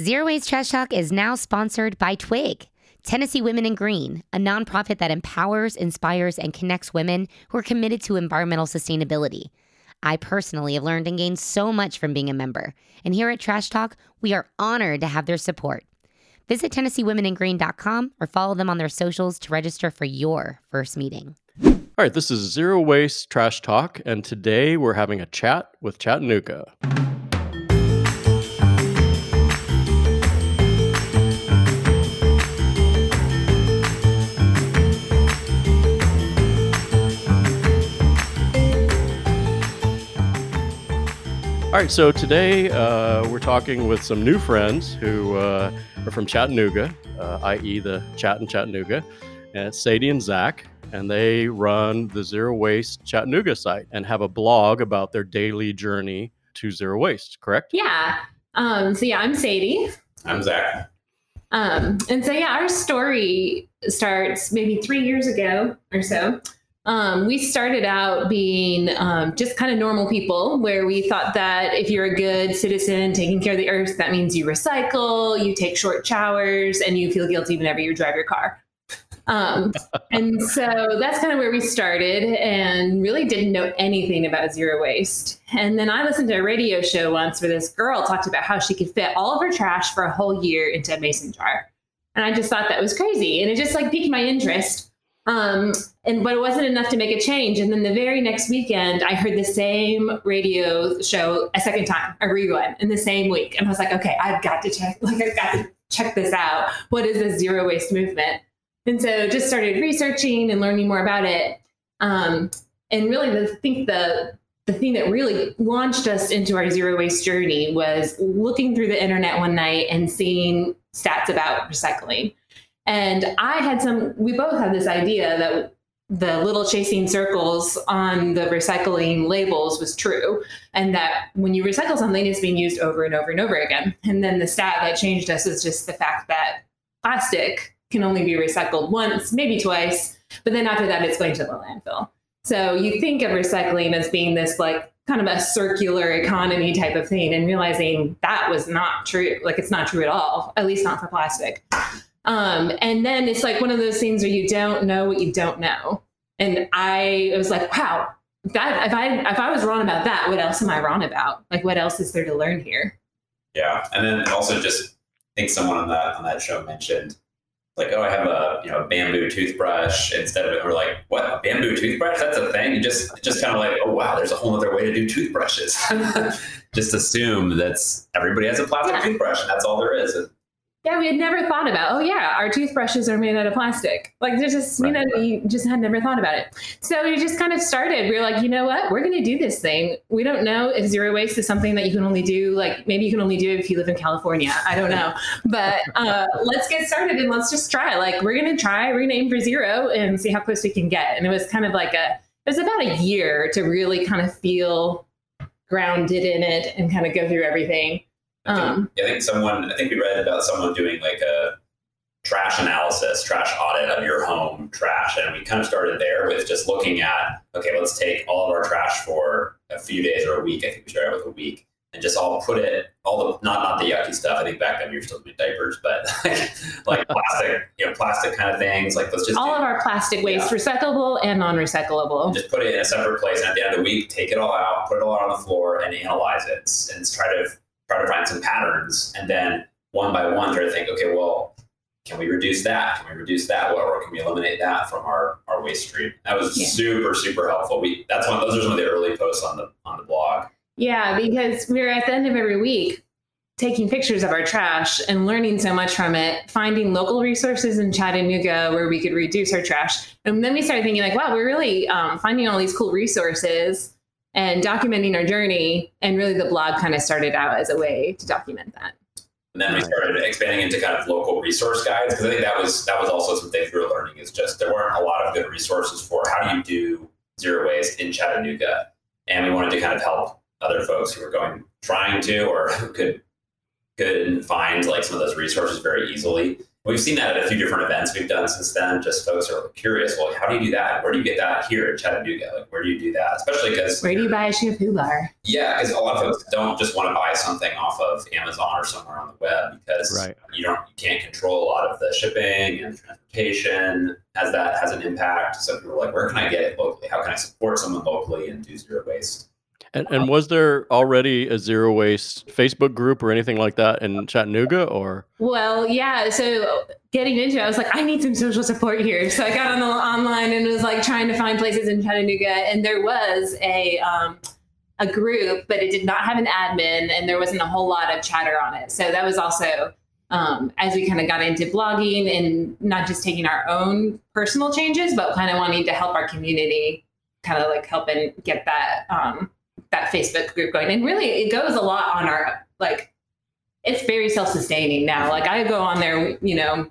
Zero Waste Trash Talk is now sponsored by Twig, Tennessee Women in Green, a nonprofit that empowers, inspires, and connects women who are committed to environmental sustainability. I personally have learned and gained so much from being a member, and here at Trash Talk, we are honored to have their support. Visit TennesseeWomenInGreen.com or follow them on their socials to register for your first meeting. All right, this is Zero Waste Trash Talk, and today we're having a chat with Chattanooga. All right, so today uh, we're talking with some new friends who uh, are from Chattanooga, uh, i.e., the Chat in Chattanooga, and Sadie and Zach, and they run the Zero Waste Chattanooga site and have a blog about their daily journey to zero waste. Correct? Yeah. Um, so yeah, I'm Sadie. I'm Zach. Um, and so yeah, our story starts maybe three years ago or so. Um, we started out being um, just kind of normal people where we thought that if you're a good citizen taking care of the earth, that means you recycle, you take short showers, and you feel guilty whenever you drive your car. Um, and so that's kind of where we started and really didn't know anything about zero waste. And then I listened to a radio show once where this girl talked about how she could fit all of her trash for a whole year into a mason jar. And I just thought that was crazy. And it just like piqued my interest. Um, and but it wasn't enough to make a change. And then the very next weekend, I heard the same radio show a second time, a rerun in the same week, and I was like, okay, I've got to check. Like I've got to check this out. What is the zero waste movement? And so just started researching and learning more about it. Um, and really, the, I think the the thing that really launched us into our zero waste journey was looking through the internet one night and seeing stats about recycling. And I had some, we both had this idea that the little chasing circles on the recycling labels was true. And that when you recycle something, it's being used over and over and over again. And then the stat that changed us was just the fact that plastic can only be recycled once, maybe twice, but then after that, it's going to the landfill. So you think of recycling as being this like kind of a circular economy type of thing and realizing that was not true. Like it's not true at all, at least not for plastic. Um, and then it's like one of those things where you don't know what you don't know. And I was like, wow, that if I if I was wrong about that, what else am I wrong about? Like what else is there to learn here? Yeah. And then also just I think someone on that on that show mentioned like, oh, I have a you know a bamboo toothbrush instead of it. We're like, what a bamboo toothbrush? That's a thing. You just just kind of like, oh wow, there's a whole other way to do toothbrushes. just assume that's everybody has a plastic Yeah. toothbrush and that's all there is. Yeah, we had never thought about. Oh yeah, our toothbrushes are made out of plastic. Like there's just you know we just had never thought about it. So we just kind of started. We were like, you know what, we're going to do this thing. We don't know if zero waste is something that you can only do. Like maybe you can only do it if you live in California. I don't know, but uh, let's get started and let's just try. Like we're going to try. We're to aim for zero and see how close we can get. And it was kind of like a. It was about a year to really kind of feel grounded in it and kind of go through everything. I think, Um, I think someone I think we read about someone doing like a trash analysis, trash audit of your home trash. And we kind of started there with just looking at, okay, let's take all of our trash for a few days or a week. I think we started with a week and just all put it, all the, not, not the yucky stuff. I think back then we were still doing diapers, but like plastic, you know, plastic kind of things. Like let's just all of our plastic waste, recyclable and non-recyclable. just put it in a separate place. And at the end of the week, take it all out, put it all out on the floor and analyze it and try to, try to find some patterns. And then one by one, try to think, okay, well, can we reduce that? Can we reduce that? Or, or can we eliminate that from our, our waste stream? That was Yeah. super, super helpful. We that's one those are some of the early posts on the on the blog. Yeah, because we were at the end of every week taking pictures of our trash and learning so much from it, finding local resources in Chattanooga where we could reduce our trash. And then we started thinking like, wow, we're really um, finding all these cool resources and documenting our journey. And really the blog kind of started out as a way to document that. And then we started expanding into kind of local resource guides because I think that was that was also some things we were learning is just there weren't a lot of good resources for how do you do zero waste in Chattanooga, and we wanted to kind of help other folks who were going trying to or who could could find like some of those resources very easily. We've seen that at a few different events we've done since then. Just folks are curious, well, how do you do that? Where do you get that here in Chattanooga? Like, where do you do that? Especially because where do you buy a shampoo bar? Yeah, because a lot of folks don't just want to buy something off of Amazon or somewhere on the web because Right. you don't you can't control a lot of the shipping and transportation. Has that has an impact? So people are like, where can I get it locally? How can I support someone locally and do zero waste? And, and was there already a zero waste Facebook group or anything like that in Chattanooga or? Well, yeah. So getting into it, I was like, I need some social support here. So I got on the online and was like trying to find places in Chattanooga, and there was a um, a group, but it did not have an admin, and there wasn't a whole lot of chatter on it. So that was also um, as we kind of got into blogging and not just taking our own personal changes, but kind of wanting to help our community, kind of like helping get that um, that Facebook group going. And really, it goes a lot on our like it's very self-sustaining now. Like I go on there, you know,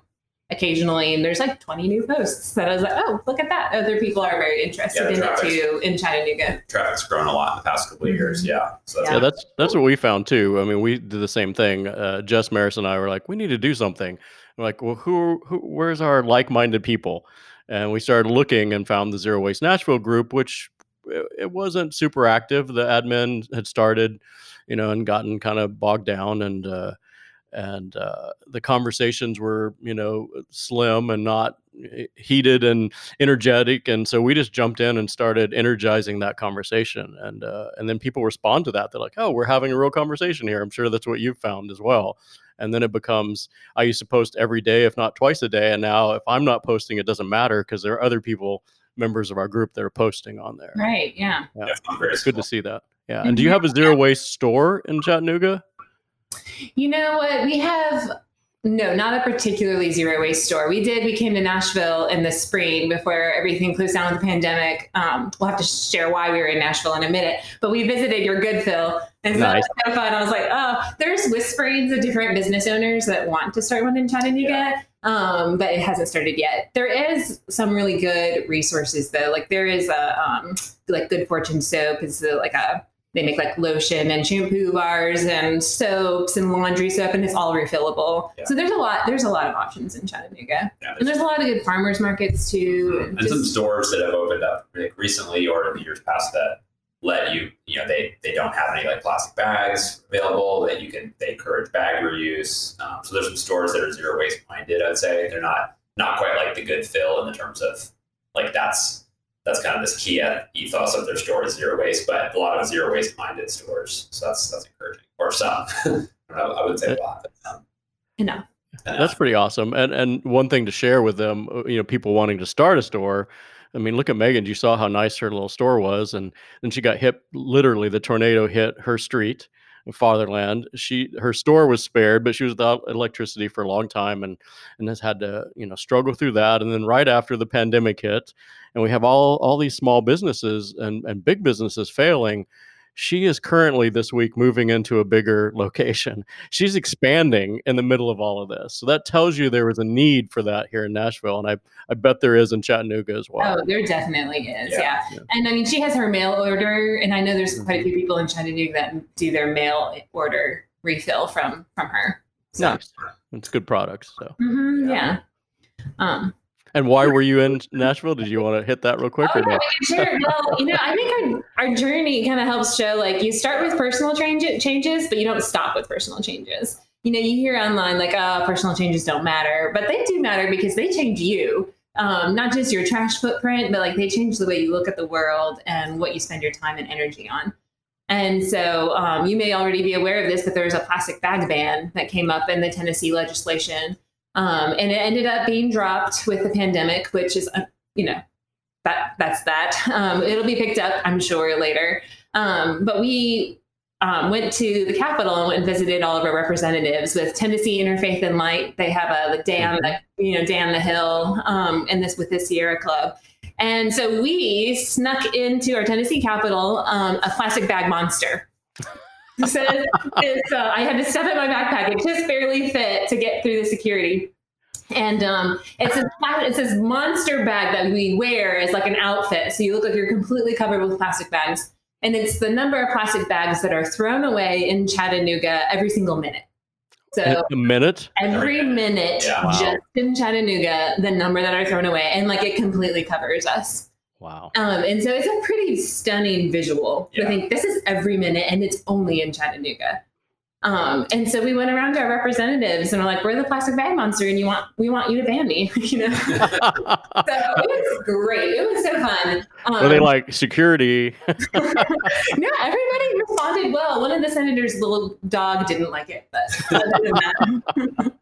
occasionally and there's like 20 new posts that I was like, oh, look at that. Other people are very interested Yeah, in it too in Chattanooga. Traffic's grown a lot in the past couple of years. Yeah. So that's Yeah. Yeah, that's that's what we found too. I mean, we did the same thing. Uh, Jess Maris and I were like, we need to do something. We're like, well, who, who, where's our like-minded people? And we started looking and found the Zero Waste Nashville group, which it, it wasn't super active. The admin had started, you know, and gotten kind of bogged down, and uh, and uh, the conversations were, you know, slim and not eh, heated and energetic. And so we just jumped in and started energizing that conversation. And uh, and then people respond to that. They're like oh we're having a real conversation here. I'm sure that's what you've found as well. And then it becomes i used to post every day if not twice a day. And now if i'm not posting it doesn't matter because there are other people members of our group that are posting on there Right. Yeah. yeah, I'm it's good to see that yeah and do you have Mm-hmm. a zero waste store in chattanooga You know what? We have no, not a particularly zero waste store. We did. We came to Nashville in the spring before everything closed down with the pandemic. Um, we'll have to share why we were in Nashville in a minute. But we visited your Good Fill, and so Nice. that was kind of fun. I was like, oh, there's whisperings of different business owners that want to start one in Chattanooga. Um, but it hasn't started yet. There is some really good resources though. Like there is a um, like Good Fortune soap is uh, like a they make like lotion and shampoo bars and soaps and laundry soap and it's all refillable. Yeah. so there's a lot there's a lot of options in chattanooga. Yeah, and there's a lot of good farmers markets too and some stores that have opened up like recently or in the years past that let you you know they they don't have any like plastic bags available that you can they encourage bag reuse. Um, so there's some stores that are zero waste minded i'd say. They're not not quite like the good fill in the terms of like that's that's kind of this key ethos of their store is zero waste but a lot of zero waste minded stores so that's that's encouraging or some I, I wouldn't say a lot but some enough That's pretty awesome. And and one thing to share with them, uh, you know, people wanting to start a store. I mean, look at Megan. You saw how nice her little store was, and then she got hit. Literally, the tornado hit her street, in Fatherland. She her store was spared, but she was without electricity for a long time, and and has had to you know struggle through that. And then right after the pandemic hit, and we have all all these small businesses and and big businesses failing. She is currently this week moving into a bigger location she's expanding in the middle of all of this. So that tells you there was a need for that here in Nashville, and I I bet there is in Chattanooga as well. oh there definitely is Yeah. yeah. Yeah. and i mean she has her mail order and i know there's quite a few people in chattanooga that do their mail order refill from from her so Nice, it's good products. So, mhm, Yeah. yeah um and why were you in Nashville? Did you want to hit that real quick Oh, or no, no? we can share. Well, you know, I think our, our journey kind of helps show like you start with personal change, changes, but you don't stop with personal changes. You know, you hear online like, oh, personal changes don't matter, but they do matter because they change you. Um, not just your trash footprint, but like they change the way you look at the world and what you spend your time and energy on. And so um, you may already be aware of this, but there was a plastic bag ban that came up in the Tennessee legislation. Um, and it ended up being dropped with the pandemic, which is, uh, you know, that that's that. Um, it'll be picked up, I'm sure, later. Um, but we um, went to the Capitol and went and visited all of our representatives with Tennessee Interfaith and Light. They have a the Dan, the, you know, Dan the Hill, um, and this with the Sierra Club. And so we snuck into our Tennessee Capitol um, a plastic bag monster. So it's, uh, I had to stuff it in my backpack. It just barely fit to get through the security. And um, it's a, it's this monster bag that we wear as like an outfit. So you look like you're completely covered with plastic bags. And it's the number of plastic bags that are thrown away in Chattanooga every single minute. So a minute. every minute, Yeah. Wow. just in Chattanooga, the number that are thrown away, and like it completely covers us. Wow. Um, and so it's a pretty stunning visual. I think this is every minute, and it's only in Chattanooga. Um, and so we went around to our representatives and we're like, "We're the plastic bag monster, and you want we want you to ban me," you know. so it was great. It was so fun. Um, Were they like security? no, everybody responded well. One of the senators' little dog didn't like it, but other than that,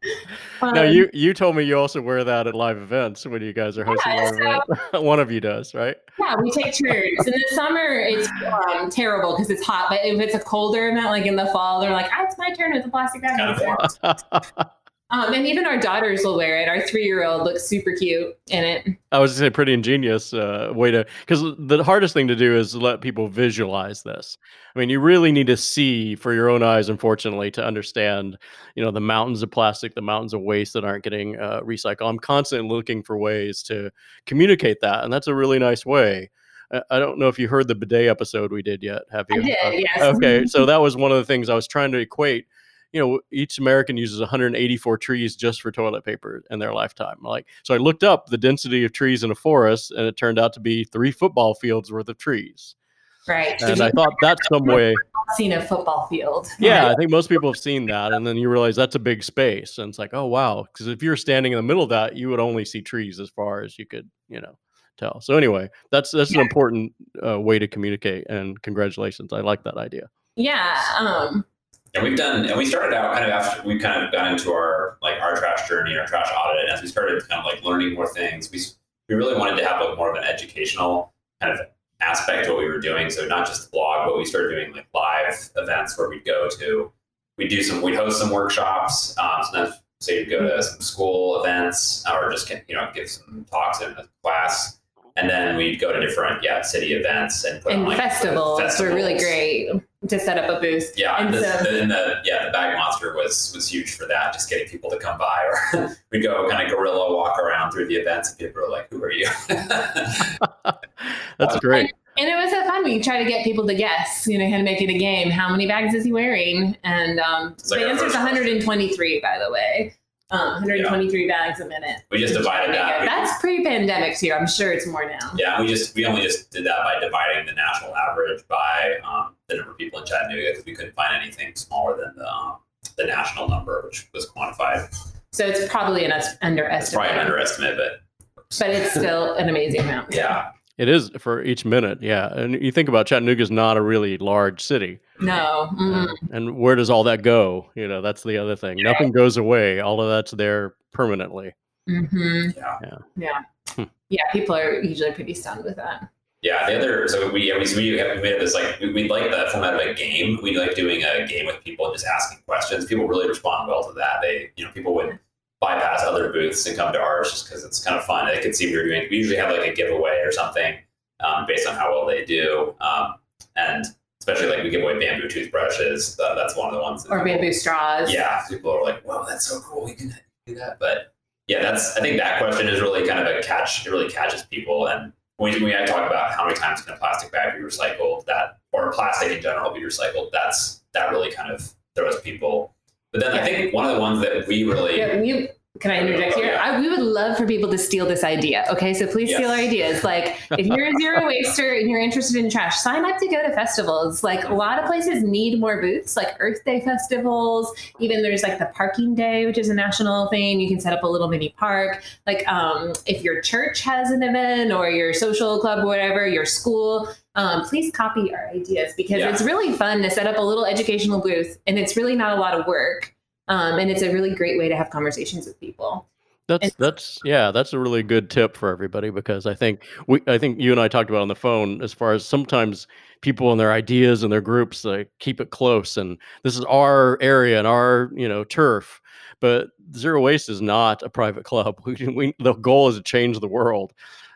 no, Um, you you told me you also wear that at live events when you guys are hosting Yeah, live events. One of you does, right? Yeah, we take turns. In the summer, it's um, terrible because it's hot. But if it's a colder event, like in the fall, they're like, ah, "It's my turn with the plastic bag." Kind of. Um, and even our daughters will wear it. Our three-year-old looks super cute in it. I was gonna say pretty ingenious uh, way to because the hardest thing to do is let people visualize this. I mean, you really need to see for your own eyes, unfortunately, to understand, you know, the mountains of plastic, the mountains of waste that aren't getting uh, recycled. I'm constantly looking for ways to communicate that, and that's a really nice way. I- I don't know if you heard the bidet episode we did yet. Have I you? did, Uh, yes. Okay, so that was one of the things I was trying to equate. You know, each American uses 184 trees just for toilet paper in their lifetime. Like, so I looked up the density of trees in a forest, and it turned out to be three football fields worth of trees. Right. And I thought that's some way. Seen a football field. Yeah, I think most people have seen that, and then you realize that's a big space, and it's like, oh wow, because if you're standing in the middle of that, you would only see trees as far as you could, you know, tell. So anyway, that's that's an important uh, way to communicate, and congratulations, I like that idea. Yeah. Um, And we've done, and we started out kind of after we kind of got into our like our trash journey, our trash audit, and as we started kind of like learning more things, we we really wanted to have like more of an educational kind of aspect to what we were doing. So not just the blog, but we started doing like live events where we'd go to, we'd do some, we'd host some workshops. Um, sometimes say you'd go to some school events or just you know give some talks in a class. And then we'd go to different, yeah, city events and put on like festivals, were really great to set up a booth. Yeah, And and the, so- the, and the yeah the bag monster was was huge for that. Just getting people to come by, or we'd go kind of guerrilla walk around through the events, and people were like, "Who are you?" that's great. And it was so fun. We try to get people to guess, you know, kind of make it a game. How many bags is he wearing? And um, like the answer is first 123, by the way. Um, 123 bags a minute. we just divided that. We- That's pre-pandemic too. I'm sure it's more now. yeah, we just we only just did that by dividing the national average by um, the number of people in Chattanooga because we couldn't find anything smaller than the um, the national number, which was quantified. So it's probably an us- It's probably underestimate, an underestimate, but but it's still an amazing amount. yeah, It is for each minute, yeah. And you think about Chattanooga's not a really large city. No. mm, And where does all that go? You know, that's the other thing. Nothing goes away. All of that's there permanently. hmm yeah. Yeah. Yeah. Hmm. Yeah. People are usually pretty stunned with that. Yeah, the other so we we we have, we have this like we, we like the format of a game. We like doing a game with people and just asking questions. People really respond well to that. They you know people would bypass other booths and come to ours just because it's kind of fun. They can see we are doing. We usually have like a giveaway or something um, based on how well they do, um, and especially like we give away bamboo toothbrushes. That, that's one of the ones. that Or people- bamboo straws. yeah, people are like, "Wow, that's so cool. We can do that." But yeah, that's I think that question is really kind of a catch. It really catches people. And when we, I talk about how many times can a plastic bag be recycled, that or plastic in general be recycled, that's that really kind of throws people. But then I think one of the ones that we really Yeah, we, can I interject here? I, we would love for people to steal this idea. Okay, so please steal our ideas. Like, if you're a zero waster and you're interested in trash, sign up to go to festivals. Like, a lot of places need more booths, like Earth Day festivals. Even there's like the Parking Day, which is a national thing. You can set up a little mini park. Like, um, if your church has an event or your social club, or whatever, your school. Um, please copy our ideas because Yeah. it's really fun to set up a little educational booth and it's really not a lot of work. Um, and it's a really great way to have conversations with people. That's And- that's yeah, that's a really good tip for everybody because I think we I think you and I talked about on the phone as far as sometimes people and their ideas and their groups like keep it close and this is our area and our you know turf but zero waste is not a private club. We, we the goal is to change the world.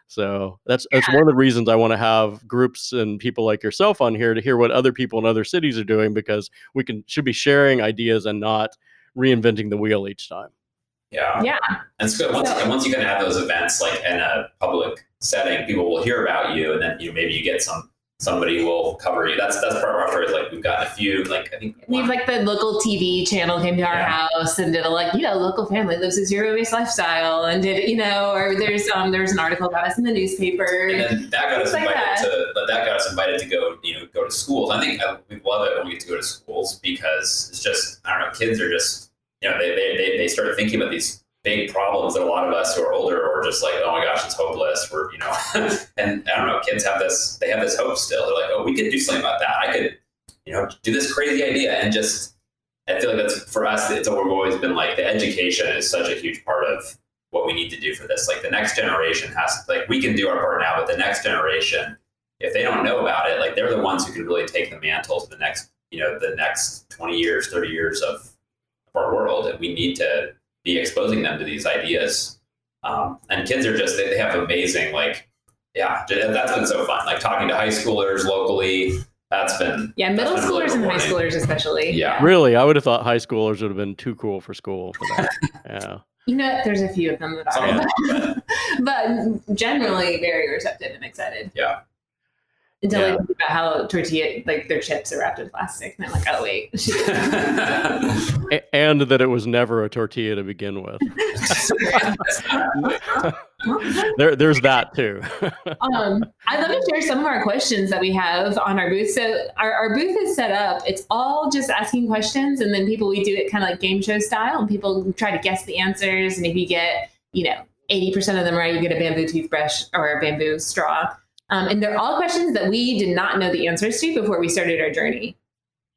So that's that's one of the reasons I want to have groups and people like yourself on here to hear what other people in other cities are doing because we can should be sharing ideas and not reinventing the wheel each time yeah Yeah. And so once, So- and once you can have those events like in a public setting, people will hear about you, and then you know, maybe you get some somebody will cover you. That's that's part of our story. Is like we've gotten a few. Like I think We've like the local TV channel came to our Yeah. house and did a like you know local family lives a zero waste lifestyle and did you know or there's um there's an article about us in the newspaper. and then that got us Things like invited that. to but that got us invited to go you know go to schools i think uh, we love it when we get to go to schools because it's just i don't know kids are just you know they they, they, they start thinking about these big problems that a lot of us who are older are just like oh my gosh it's hopeless we're you know and i don't know kids have this they have this hope still they're like oh we could do something about that i could you know do this crazy idea and just i feel like that's for us it's always been like the education is such a huge part of what we need to do for this. Like the next generation has like we can do our part now, but the next generation, if they don't know about it, like they're the ones who can really take the mantle to the next, you know, the next 20 years, 30 years of, of our world. And we need to be exposing them to these ideas. Um, and kids are just they, they have amazing like yeah, that's been so fun. Like talking to high schoolers locally. That's been yeah, middle that's been really schoolers and high schoolers especially. Yeah. Really, I would have thought high schoolers would have been too cool for school for that. yeah. You know, there's a few of them that are, of but generally very receptive and excited. Yeah. Until Yeah. I think about how tortilla, like their chips are wrapped in plastic, and I'm like, oh wait, and that it was never a tortilla to begin with. there, there's that too. um, I'd love to share some of our questions that we have on our booth. So our, our booth is set up. It's all just asking questions, and then people we do it kind of like game show style, and people try to guess the answers. And if you get, you know, eighty percent of them right, you get a bamboo toothbrush or a bamboo straw. Um, and they're all questions that we did not know the answers to before we started our journey.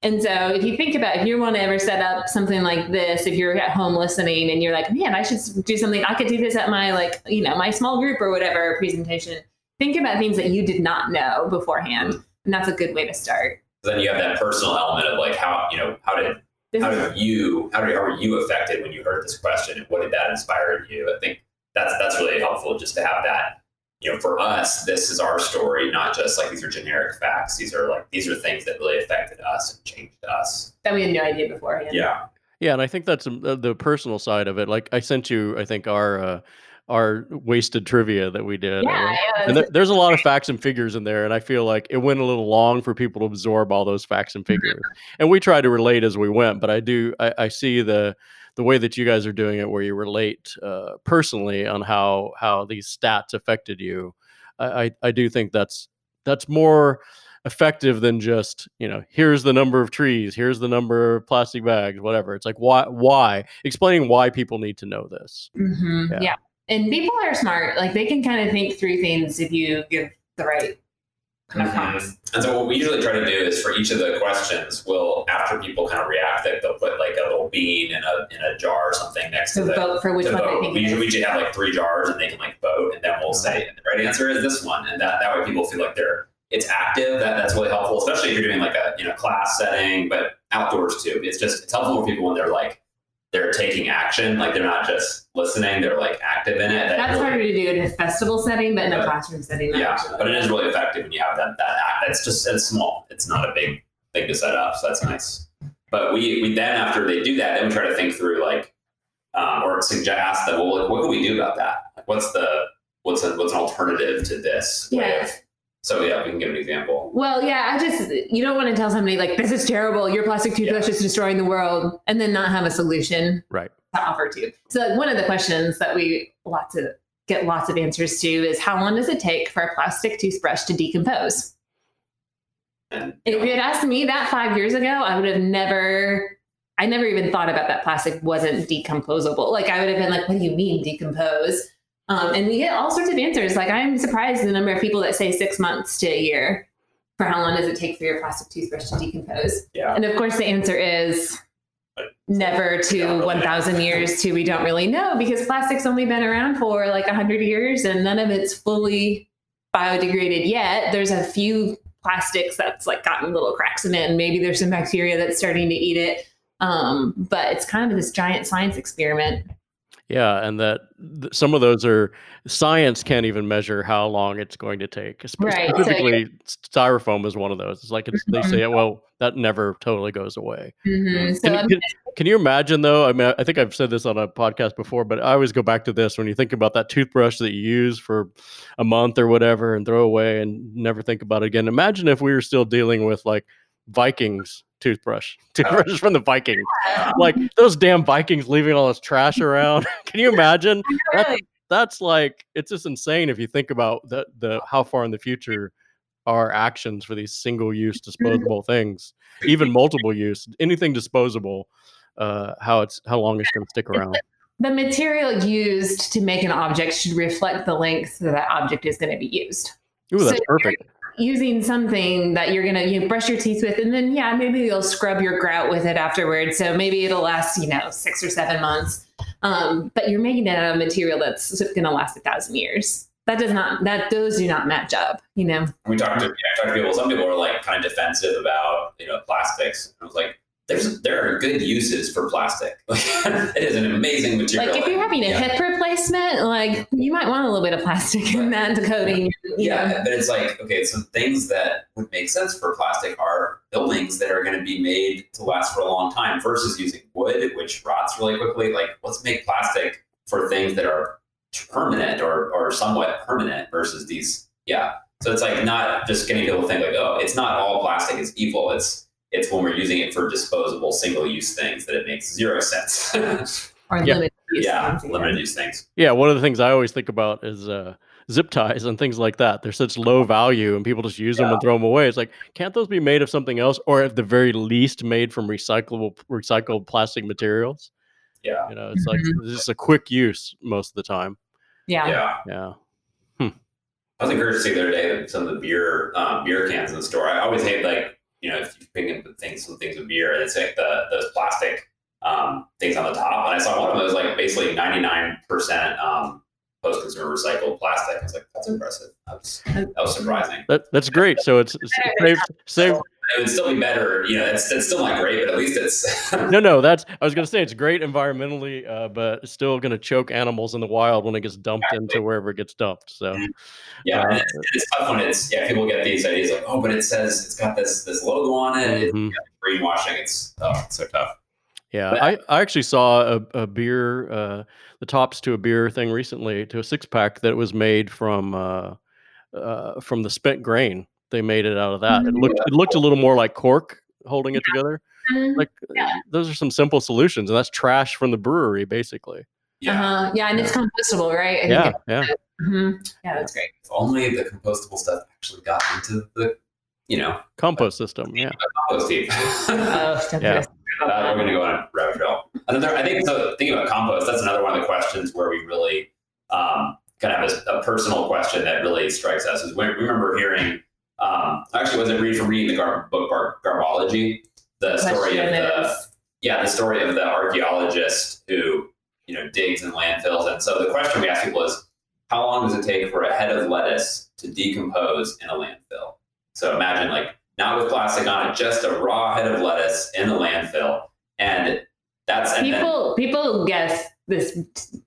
And so if you think about if you want to ever set up something like this, if you're at home listening and you're like, man, I should do something, I could do this at my like, you know, my small group or whatever presentation. Think about things that you did not know beforehand. And that's a good way to start. then you have that personal element of like how you know how did This how did you how, did, how were you affected when you heard this question and what did that inspire in you i think that's that's really helpful just to have that you know for us this is our story not just like these are generic facts these are like these are things that really affected us and changed us that we had no idea beforehand. yeah Yeah, and I think that's um, the, the personal side of it. Like I sent you, I think our uh, our wasted trivia that we did. Yeah, yeah, and there, there's a lot of facts and figures in there, and I feel like it went a little long for people to absorb all those facts and figures. And we tried to relate as we went, but I do I, I see the the way that you guys are doing it, where you relate uh, personally on how how these stats affected you. I, I I do think that's that's more effective than just you know here's the number of trees here's the number of plastic bags whatever it's like why why explaining why people need to know this Mhm, Yeah. yeah. And people are smart. Like they can kind of think through things if you give the right kind of prompts. and so what we usually try to do is for each of the questions we'll after people kind of react that they'll put like a little bean in a in a jar or something next To to the vote for which to one they think We usually, we usually have like three jars and they can like vote and then we'll say the right answer is this one. And that, that way people feel like they're it's active. That, that's really helpful especially if you're doing like a you know class setting but outdoors too. It's just it's helpful for people when they're like they're taking action like they're not just listening they're like active in it. That That's really- harder to do in a festival setting, but in a classroom setting, yeah actually- but it is really effective when you have that that act. It's just it's small. It's not a big thing to set up so that's nice. But we we then after they do that then we try to think through like um, or suggest ask them well like, what can we do about that? Like, what's the what's a, what's an alternative to this way Yeah. of so yeah we can give an example Well, yeah, I just you don't want to tell somebody like this is terrible. Your plastic toothbrush is destroying the world, and then not have a solution right to offer to. So like, one of the questions that we lots of get lots of answers to is how long does it take for a plastic toothbrush to decompose? and And if you had asked me that five years ago, I would have never. I never even thought about that plastic wasn't decomposable. Like I would have been like, "What do you mean decompose?" Um, and we get all sorts of answers. Like I'm surprised the number of people that say six months to a year for how long does it take for your plastic toothbrush to decompose. yeah And of course, the answer is never to really. 1,000 years to we don't really know because plastic's only been around for like 100 years and none of it's fully biodegraded yet. There's a few plastics that's like gotten little cracks in it, and maybe there's some bacteria that's starting to eat it. Um, but it's kind of this giant science experiment. Yeah, and that th- some of those are science can't even measure how long it's going to take. Spe- Right. So Specifically, styrofoam is one of those. It's like it's, they say, well, that never totally goes away. Mhm. So Can, can, can you imagine though? I mean, I think I've said this on a podcast before, but I always go back to this when you think about that toothbrush that you use for a month or whatever and throw away and never think about it again. Imagine if we were still dealing with like Vikings toothbrush, toothbrushes from the Vikings, like those damn Vikings leaving all this trash around. can you imagine? That's that's like it's just insane if you think about the the how far in the future our actions for these single use disposable things, even multiple use, anything disposable, uh, how it's how long it's going to stick around. the material used to make an object should reflect the length that that object is going to be used. Ooh, So that's you're perfect. Using something that you're gonna you brush your teeth with, and then yeah, maybe you'll scrub your grout with it afterwards. So maybe it'll last you know six or seven months. Um, but you're making it out of material that's gonna last a thousand years. That does not that those do not match up. You know. we talked to, yeah, talked to people. Some people are like kind of defensive about you know plastics. I was like, there's there are good uses for plastic. it is an amazing material. Like if you're having a yeah. hip replacement, like you might want a little bit of plastic in that coating. you Yeah, but it's like okay, so things that would make sense for plastic are buildings that are going to be made to last for a long time versus using wood, which rots really quickly. Like let's make plastic for things that are permanent or or somewhat permanent versus these. Yeah, so it's like not just getting people to think like, oh, it's not all plastic is evil. It's it's when we're using it for disposable, single use things that it makes zero sense. Or Yeah. limited use. yeah, things, limited use things. Yeah, one of the things I always think about is uh, zip ties and things like that. They're such low value, and people just use them and throw them away. It's like, can't those be made of something else, or at the very least, made from recyclable recycled plastic materials? Yeah, You know, it's like Mhm. it's just a quick use most of the time. Yeah. yeah. Yeah. I was encouraged to see the other day that some of the beer um, beer cans in the store. I always hate like you know if you pick up things some things with beer and it's like the those plastic um, things on the top. And I saw one of those like basically ninety nine percent um, post consumer recycled plastic. I was like, that's impressive. That was, that was surprising. That that's great. So it's, it's save save. It would still be better. You know, it's it's still not great, but at least it's No, no, that's I was gonna say it's great environmentally, uh, but it's still gonna choke animals in the wild when it gets dumped into wherever it gets dumped. So yeah. Uh, it's, it's tough when it's yeah. People get these ideas like, oh, but it says it's got this this logo on it. It's mhm. greenwashing. It's oh, it's so tough. Yeah, But- I, I actually saw a, a beer, uh, the tops to a beer thing recently, to a six pack that was made from uh, uh, from the spent grain. They made it out of that. It looked it looked a little more like cork holding it together. Mhm. Like Yeah. those are some simple solutions, and that's trash from the brewery, basically. Yeah. Uh-huh. Yeah, and it's compostable, right? I think Yeah, it- yeah. mhm. Yeah, that's great. If only the compostable stuff actually got into the you know Compost system. Yeah, compost heap. Oh, Yeah. Uh, we're going to go on a rabbit trail. Another, I think, so thinking about compost, that's another one of the questions where we really um, kind of have a, a personal question that really strikes us. Is we remember hearing, um, actually, wasn't read from reading the gar- book Gar- Garbology, the story of the, is- yeah, the story of the archaeologist who, you know, digs in landfills. And so the question we asked people is, how long does it take for a head of lettuce to decompose in a landfill? So imagine like not with plastic on it, just a raw head of lettuce in the landfill. And that's and then, people people guess this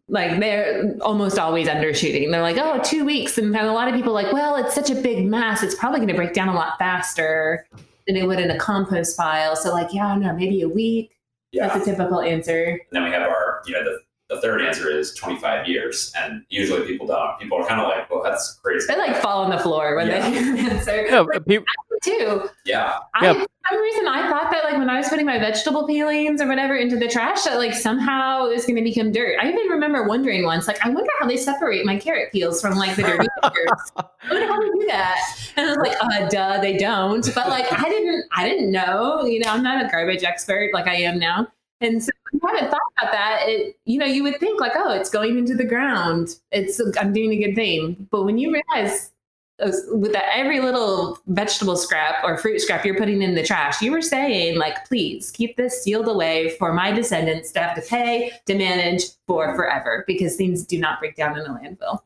like they're almost always undershooting. They're like, oh, two weeks, and then a lot of people are like, well, it's such a big mass, it's probably going to break down a lot faster than it would in a compost pile. So like, yeah, I don't know, maybe a week. yeah. That's a typical answer. And then we have our, you know, the, the third answer is 25 years. And usually people don't. People are kind of like, well, that's crazy. They like fall on the floor when Yeah. they hear the answer. yeah. Like, People, too. Yeah. I, Yeah. for some reason, I thought that like when I was putting my vegetable peelings or whatever into the trash, that like somehow it was going to become dirt. I even remember wondering once, like, I wonder how they separate my carrot peels from like the dirty dirt. I wonder how they do that. And I was like, uh, duh, they don't. But like, I didn't, I didn't know. You know, I'm not a garbage expert like I am now. And so if you haven't thought about that, it, you know, you would think like, oh, it's going into the ground. It's, I'm doing a good thing. But when you realize with that every little vegetable scrap or fruit scrap you're putting in the trash, you were saying like, please keep this sealed away for my descendants to have to pay to manage for forever because things do not break down in a landfill.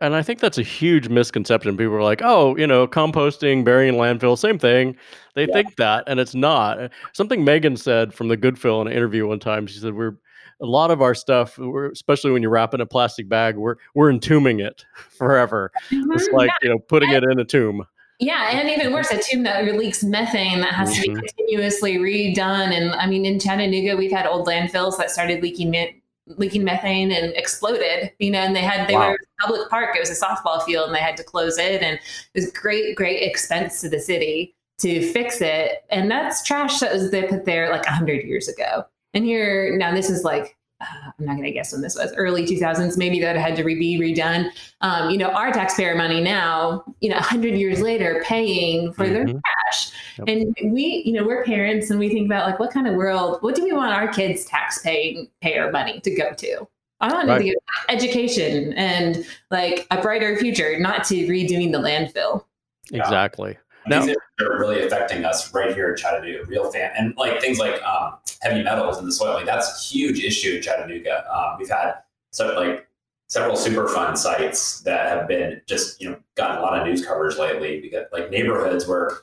And I think that's a huge misconception. People are like, "Oh, you know, composting, burying landfill, same thing." They Yeah. think that, and it's not. Something Megan said from the Good Fill in an interview one time. She said, "We're a lot of our stuff, especially when you wrap in a plastic bag, we're we're entombing it forever. Mm-hmm. It's like yeah. you know putting it in a tomb. Yeah, and even worse, a tomb that leaks methane that has mm-hmm. to be mm-hmm. continuously redone. And I mean, in Chattanooga, we've had old landfills that started leaking leaking methane and exploded. You know, and they had they wow. were a public park. It was a softball field, and they had to close it. And it was great, great expense to the city to fix it. And that's trash that was they put there like hundred years ago. And here now, this is like uh, I'm not going to guess when this was, early 2000s, maybe that had to be redone. Um, you know, our taxpayer money now, you know, 100 years later, paying for mm-hmm. their trash. Yep. And we, you know, we're parents and we think about like, what kind of world, what do we want our kids' taxpaying payer money to go to? I want right. to get education and like a brighter future, not to redoing the landfill. Exactly. Now, These are really affecting us right here in Chattanooga, real fan, and like things like um, heavy metals in the soil. Like that's a huge issue in Chattanooga. Um, we've had so like several Superfund sites that have been just you know gotten a lot of news coverage lately because like neighborhoods where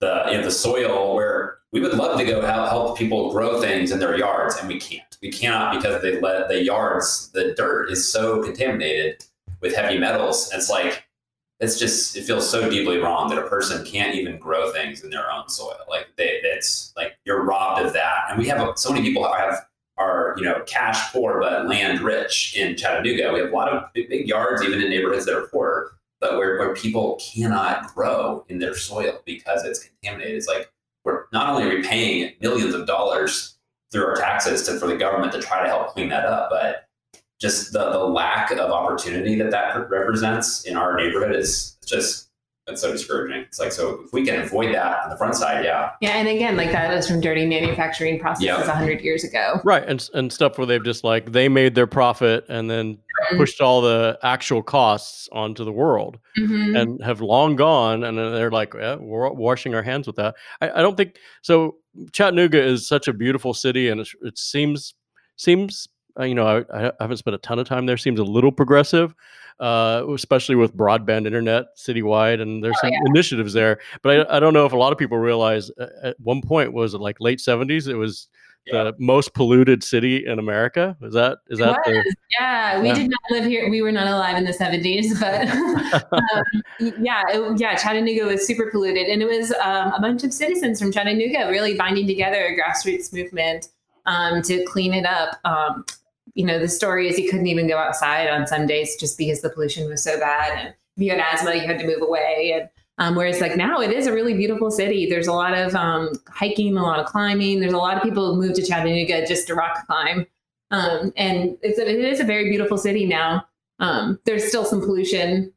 the you know the soil where we would love to go help, help people grow things in their yards and we can't we cannot because they let the yards the dirt is so contaminated with heavy metals it's like it's just it feels so deeply wrong that a person can't even grow things in their own soil. Like they, it's like you're robbed of that. And we have so many people have are you know cash poor but land rich in Chattanooga. We have a lot of big, big yards, even in neighborhoods that are poor, but where, where people cannot grow in their soil because it's contaminated. It's like we're not only are we paying millions of dollars through our taxes to, for the government to try to help clean that up, but just the, the lack of opportunity that that represents in our neighborhood is just it's so discouraging. It's like so if we can avoid that on the front side, yeah. Yeah, and again, like that was from dirty manufacturing processes a hundred years ago. Right, and and stuff where they've just like they made their profit and then mm-hmm. pushed all the actual costs onto the world mm-hmm. and have long gone, and then they're like, yeah, we're washing our hands with that. I, I don't think so. Chattanooga is such a beautiful city, and it, it seems seems uh, you know, I, I, haven't spent a ton of time there. Seems a little progressive, uh, especially with broadband internet citywide, and there's oh, some yeah. initiatives there. But I, I, don't know if a lot of people realize uh, at one point was it like late '70s? It was yeah. the most polluted city in America. Is that is that? The, yeah, we yeah. did not live here. We were not alive in the '70s, but um, yeah, it, yeah, Chattanooga was super polluted, and it was um, a bunch of citizens from Chattanooga really binding together a grassroots movement um, to clean it up. You know, the story is you couldn't even go outside on some days just because the pollution was so bad. And if you had asthma, you had to move away. And um, whereas like now it is a really beautiful city. There's a lot of um, hiking, a lot of climbing. There's a lot of people who move to Chattanooga just to rock climb. Um, and it's a, it is a very beautiful city now. Um, there's still some pollution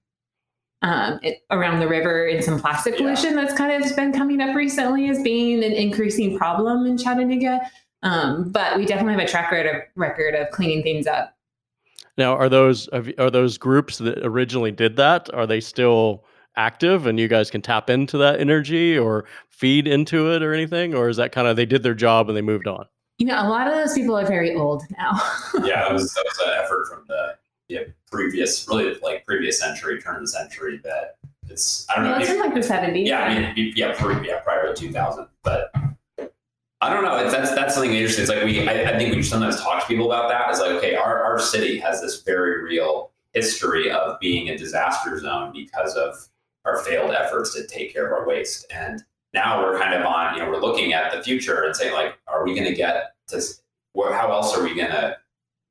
um, it, around the river and some plastic pollution yeah. that's kind of been coming up recently as being an increasing problem in Chattanooga. Um, but we definitely have a track record of, record of cleaning things up. Now, are those are those groups that originally did that? Are they still active, and you guys can tap into that energy or feed into it or anything, or is that kind of they did their job and they moved on? You know, a lot of those people are very old now. yeah, it was, that was an effort from the yeah, previous, really like previous century, turn of the century. That it's I don't know. It's in like the seventies. Yeah, I mean, yeah, yeah, prior to two thousand, but I don't know. It's, that's that's something interesting. It's like we. I, I, think we sometimes talk to people about that. It's like okay, our our city has this very real history of being a disaster zone because of our failed efforts to take care of our waste, and now we're kind of on. You know, we're looking at the future and saying like, are we going to get to? Where, how else are we going to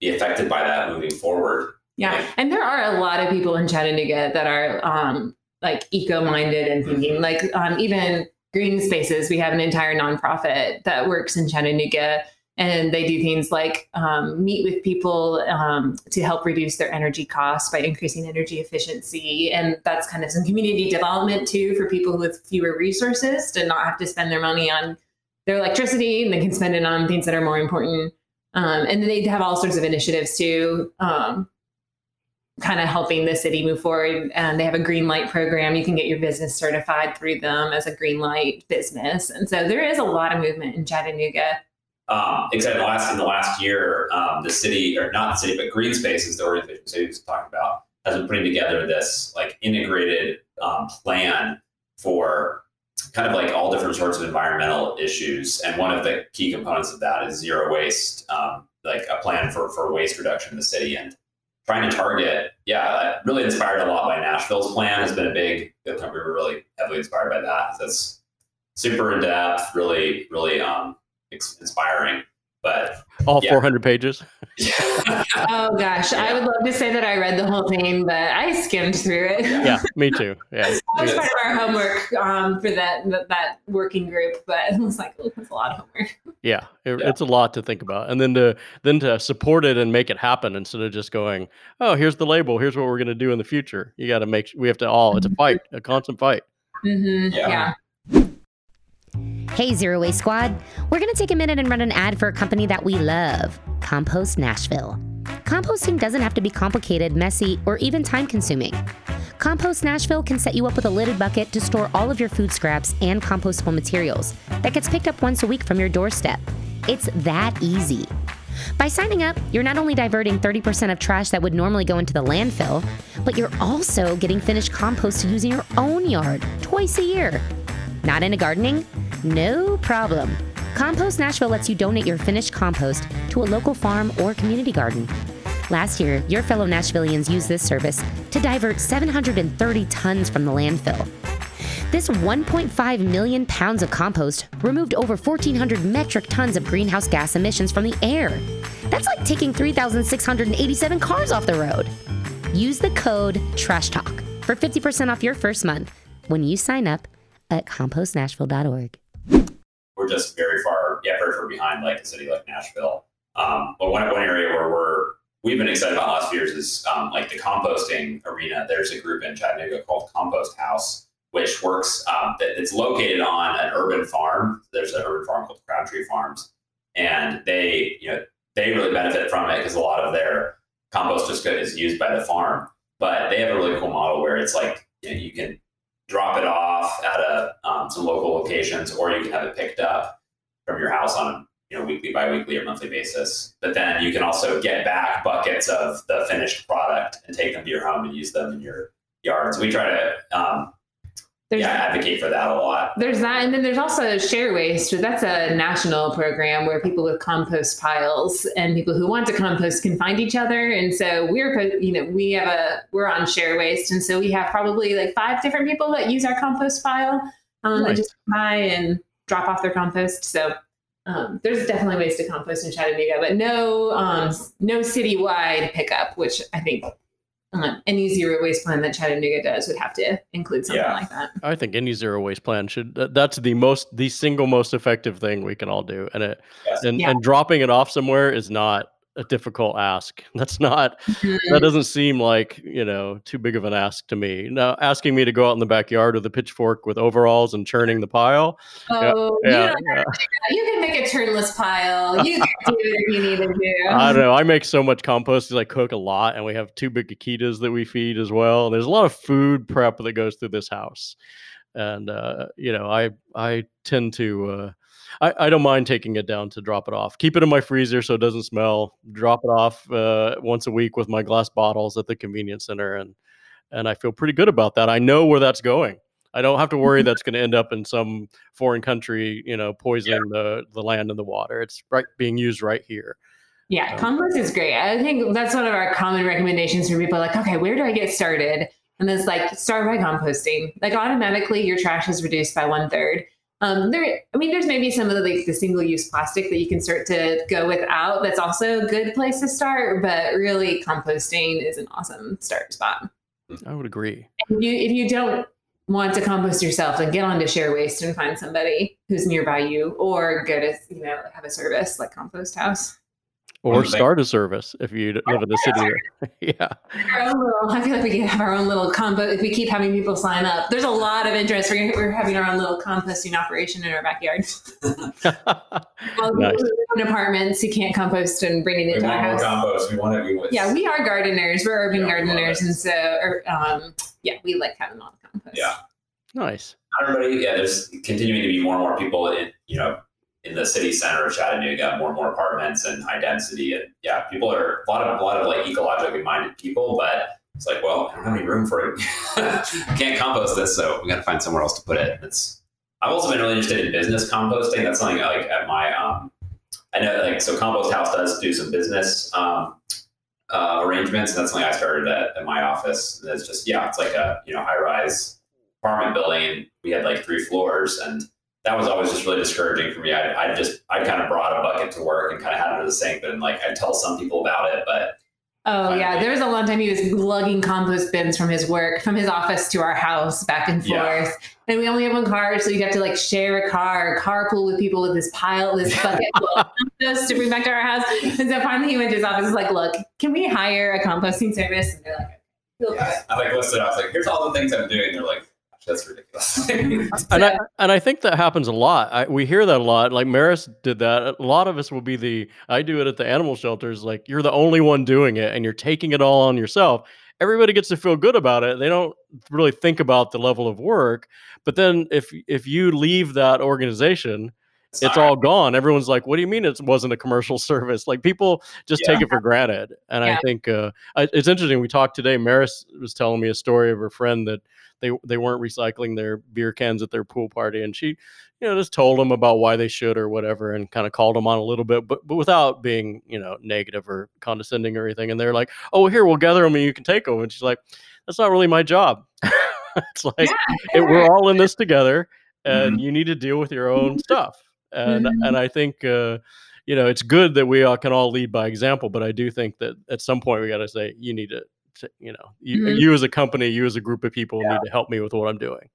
be affected by that moving forward? Yeah, like, and there are a lot of people in Chattanooga that are um, like eco-minded and thinking like um, even Green Spaces, we have an entire nonprofit that works in Chattanooga, and they do things like um, meet with people um, to help reduce their energy costs by increasing energy efficiency, and that's kind of some community development too for people with fewer resources to not have to spend their money on their electricity, and they can spend it on things that are more important. Um, and they have all sorts of initiatives too. Um, kind of helping the city move forward. And they have a green light program. You can get your business certified through them as a green light business. And so there is a lot of movement in Chattanooga. Um, except last in the last year, um, the city or not the city, but Green Spaces, the organization City was talking about, has been putting together this like integrated um, plan for kind of like all different sorts of environmental issues. And one of the key components of that is zero waste um, like a plan for for waste reduction in the city and trying to target. Yeah, really inspired a lot by Nashville's plan. Has been a big. We were really heavily inspired by that. That's super in depth, really, really um, inspiring. But all yeah. 400 pages. oh gosh, yeah. I would love to say that I read the whole thing, but I skimmed through it. Yeah, me too. Yeah, that was part of our homework um, for that that working group, but it was like, oh, that's a lot of homework. Yeah, it, yeah, it's a lot to think about, and then to then to support it and make it happen instead of just going, oh, here's the label, here's what we're going to do in the future. You got to make. We have to all. It's a fight, a constant fight. Mm-hmm. yeah. Hey, Zero Waste Squad. We're going to take a minute and run an ad for a company that we love Compost Nashville. Composting doesn't have to be complicated, messy, or even time consuming. Compost Nashville can set you up with a lidded bucket to store all of your food scraps and compostable materials that gets picked up once a week from your doorstep. It's that easy. By signing up, you're not only diverting 30% of trash that would normally go into the landfill, but you're also getting finished compost to use in your own yard twice a year. Not into gardening? No problem. Compost Nashville lets you donate your finished compost to a local farm or community garden. Last year, your fellow Nashvillians used this service to divert 730 tons from the landfill. This 1.5 million pounds of compost removed over 1,400 metric tons of greenhouse gas emissions from the air. That's like taking 3,687 cars off the road. Use the code TRASHTALK for 50% off your first month when you sign up at compostnashville.org. We're just very far, yeah, very far behind like a city like Nashville. Um, but one, one area where we're we've been excited about last few years is um, like the composting arena. There's a group in Chattanooga called Compost House, which works. Um, it's located on an urban farm. There's an urban farm called Crabtree Farms, and they you know they really benefit from it because a lot of their compost just is used by the farm. But they have a really cool model where it's like you, know, you can drop it off at a, um, some local locations, or you can have it picked up from your house on a you know weekly, biweekly, or monthly basis. But then you can also get back buckets of the finished product and take them to your home and use them in your yard. So we try to um, there's, yeah, advocate for that a lot. There's that, and then there's also share waste. That's a national program where people with compost piles and people who want to compost can find each other. And so we're, you know, we have a we're on share waste, and so we have probably like five different people that use our compost pile. Um, nice. just buy and drop off their compost. So um, there's definitely ways to compost in Chattanooga, but no um, no citywide pickup, which I think um, any zero waste plan that Chattanooga does would have to include something yeah. like that. I think any zero waste plan should. That's the most, the single most effective thing we can all do, and it, yes. and, yeah. and dropping it off somewhere is not a difficult ask. That's not that doesn't seem like, you know, too big of an ask to me. Now asking me to go out in the backyard with a pitchfork with overalls and churning the pile. Oh, yeah, you, yeah, you can make a turnless pile. You can do it if you need to do. I don't know. I make so much compost because I cook a lot and we have two big Akitas that we feed as well. And There's a lot of food prep that goes through this house. And uh, you know, I I tend to uh I, I don't mind taking it down to drop it off. Keep it in my freezer so it doesn't smell. Drop it off uh, once a week with my glass bottles at the convenience center, and and I feel pretty good about that. I know where that's going. I don't have to worry that's going to end up in some foreign country, you know, poisoning yeah. the the land and the water. It's right being used right here. Yeah, compost is great. I think that's one of our common recommendations for people. Like, okay, where do I get started? And it's like start by composting. Like automatically, your trash is reduced by one third. Um, there, I mean, there's maybe some of the like the single-use plastic that you can start to go without. That's also a good place to start. But really, composting is an awesome start spot. I would agree. If you, if you don't want to compost yourself, then get on to share waste and find somebody who's nearby you, or go to you know have a service like Compost House. Or start a service if you live in the city. yeah. Little, I feel like we can have our own little compost if we keep having people sign up. There's a lot of interest. We're, we're having our own little composting operation in our backyard. well, nice. in apartments, you can't compost and bring it into our house. compost. We want it. yeah, we are gardeners. We're urban yeah, gardeners, and so um, yeah, we like having all the compost. Yeah. Nice. Not Everybody, yeah, there's continuing to be more and more people in, you know, in the city center of Chattanooga, more and more apartments and high density. And yeah, people are a lot of a lot of like ecologically minded people, but it's like, well, I don't have any room for it. I can't compost this, so we got to find somewhere else to put it. It's I've also been really interested in business composting. That's something I like at my um, I know like so Compost House does do some business um, uh, arrangements, and that's something I started at, at my office. And it's just yeah, it's like a you know high rise apartment building, and we had like three floors, and that was always just really discouraging for me. I, I just I kind of brought a bucket to work and kind of had it in the sink, but like I tell some people about it, but Oh Finally. yeah, there was a long time he was lugging compost bins from his work, from his office to our house, back and forth. Yeah. And we only have one car, so you'd have to like share a car, carpool with people with this pile, this bucket full of compost to bring back to our house. And so finally he went to his office, and was like, "Look, can we hire a composting service?" And they're like, "You'll yeah, I like listed. I was like, here's all the things I'm doing. They're like, that's ridiculous. and I and I think that happens a lot. I, we hear that a lot. Like Maris did that. A lot of us will be the I do it at the animal shelters. Like you're the only one doing it, and you're taking it all on yourself. Everybody gets to feel good about it. They don't really think about the level of work. But then if if you leave that organization, it's all gone. Everyone's like, "What do you mean it wasn't a commercial service?" Like people just Yeah. take it for granted. And I think uh, I, it's interesting. We talked today. Maris was telling me a story of her friend that they they weren't recycling their beer cans at their pool party, and she, you know, just told them about why they should or whatever, and kind of called them on a little bit, but but without being you know negative or condescending or anything. And they're like, "Oh, here we'll gather them and you can take them." And she's like, "That's not really my job." it's like it, we're all in this together and you need to deal with your own stuff and Mhm. and i think uh you know it's good that we all can all lead by example but i do think that at some point we got to say you need to, to you know you, Mhm. you as a company you as a group of people need to help me with what i'm doing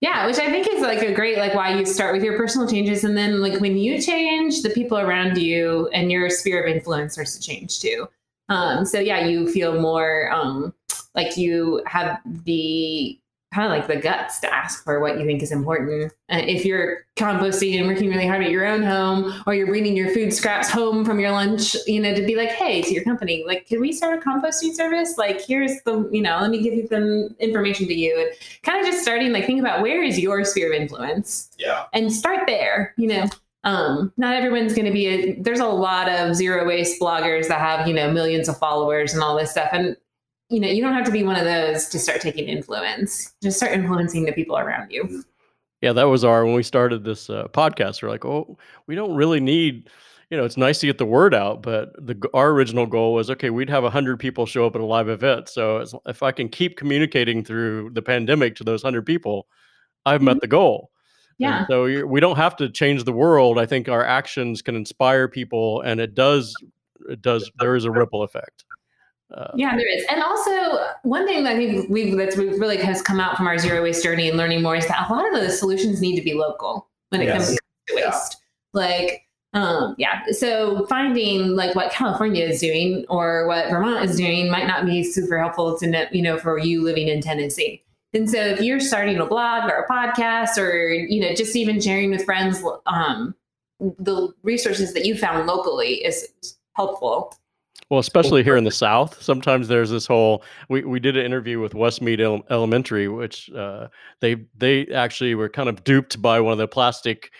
Yeah, which I think is like a great like why you start with your personal changes and then like when you change, the people around you and your sphere of influence starts to change too. Um, so yeah, you feel more um like you have the kind of like the guts to ask for what you think is important. Uh, if you're composting and working really hard at your own home, or you're bringing your food scraps home from your lunch, you know, to be like, hey, to your company, like, can we start a composting service? Like, here's the, you know, let me give you some information to you, and kind of just starting like think about where is your sphere of influence yeah. and start there. You know. Um, not everyone's going to be a, there's a lot of zero waste bloggers that have, you know, millions of followers and all this stuff. And you know, you don't have to be one of those to start taking influence. Just start influencing the people around you. yeah that was our when we started this uh, podcast we're like oh we don't really need you know it's nice to get the word out but the our original goal was okay we'd have 100 people show up at a live event so if i can keep communicating through the pandemic to those 100 people i've met the goal And Yeah. so you we don't have to change the world. I think our actions can inspire people, and it does. It does. There is a ripple effect. Uh, Yeah, there is. And also, one thing that I think we've that's we've really has come out from our zero waste journey and learning more is that a lot of the solutions need to be local when it Yes. comes to Yeah. waste. Like, um, yeah. So finding like what California is doing or what Vermont is doing might not be super helpful to you know, for you living in Tennessee. And so if you're starting a blog or a podcast or, you know, just even sharing with friends, um, the resources that you found locally is helpful. Well, especially here in the South, sometimes there's this whole. We, we did an interview with Westmeade Ele- Elementary, which uh, they they actually were kind of duped by one of the plastic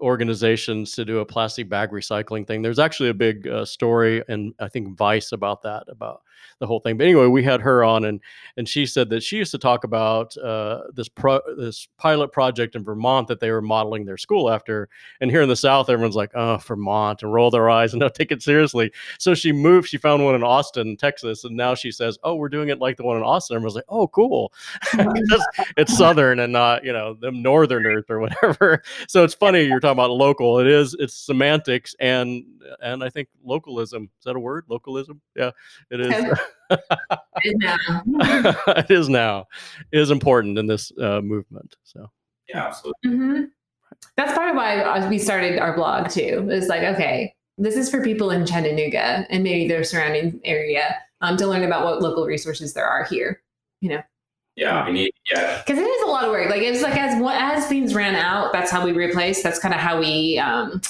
organizations to do a plastic bag recycling thing. There's actually a big uh, story, and I think Vice about that about the whole thing. But anyway, we had her on, and and she said that she used to talk about uh, this pro this pilot project in Vermont that they were modeling their school after. And here in the South, everyone's like, "Oh, Vermont," and roll their eyes and don't take it seriously. So she moved. She found one in Austin, Texas, and now she says, "Oh, we're doing it like the one in Austin." Everyone's like, "Oh, cool." it's, it's Southern and not you know them Northerners or whatever. So it's funny you're talking about local. It is. It's semantics and and I think localism. Is that a word? Localism? Yeah, it is. Yeah. it is now. It is important in this uh, movement. So Yeah, absolutely. hmm That's part of why uh, we started our blog too. It's like, okay, this is for people in Chattanooga and maybe their surrounding area um, to learn about what local resources there are here. You know. Yeah, we need. Yeah, Because it is a lot of work. Like it's like as as things ran out, that's how we replaced. That's kind of how we um,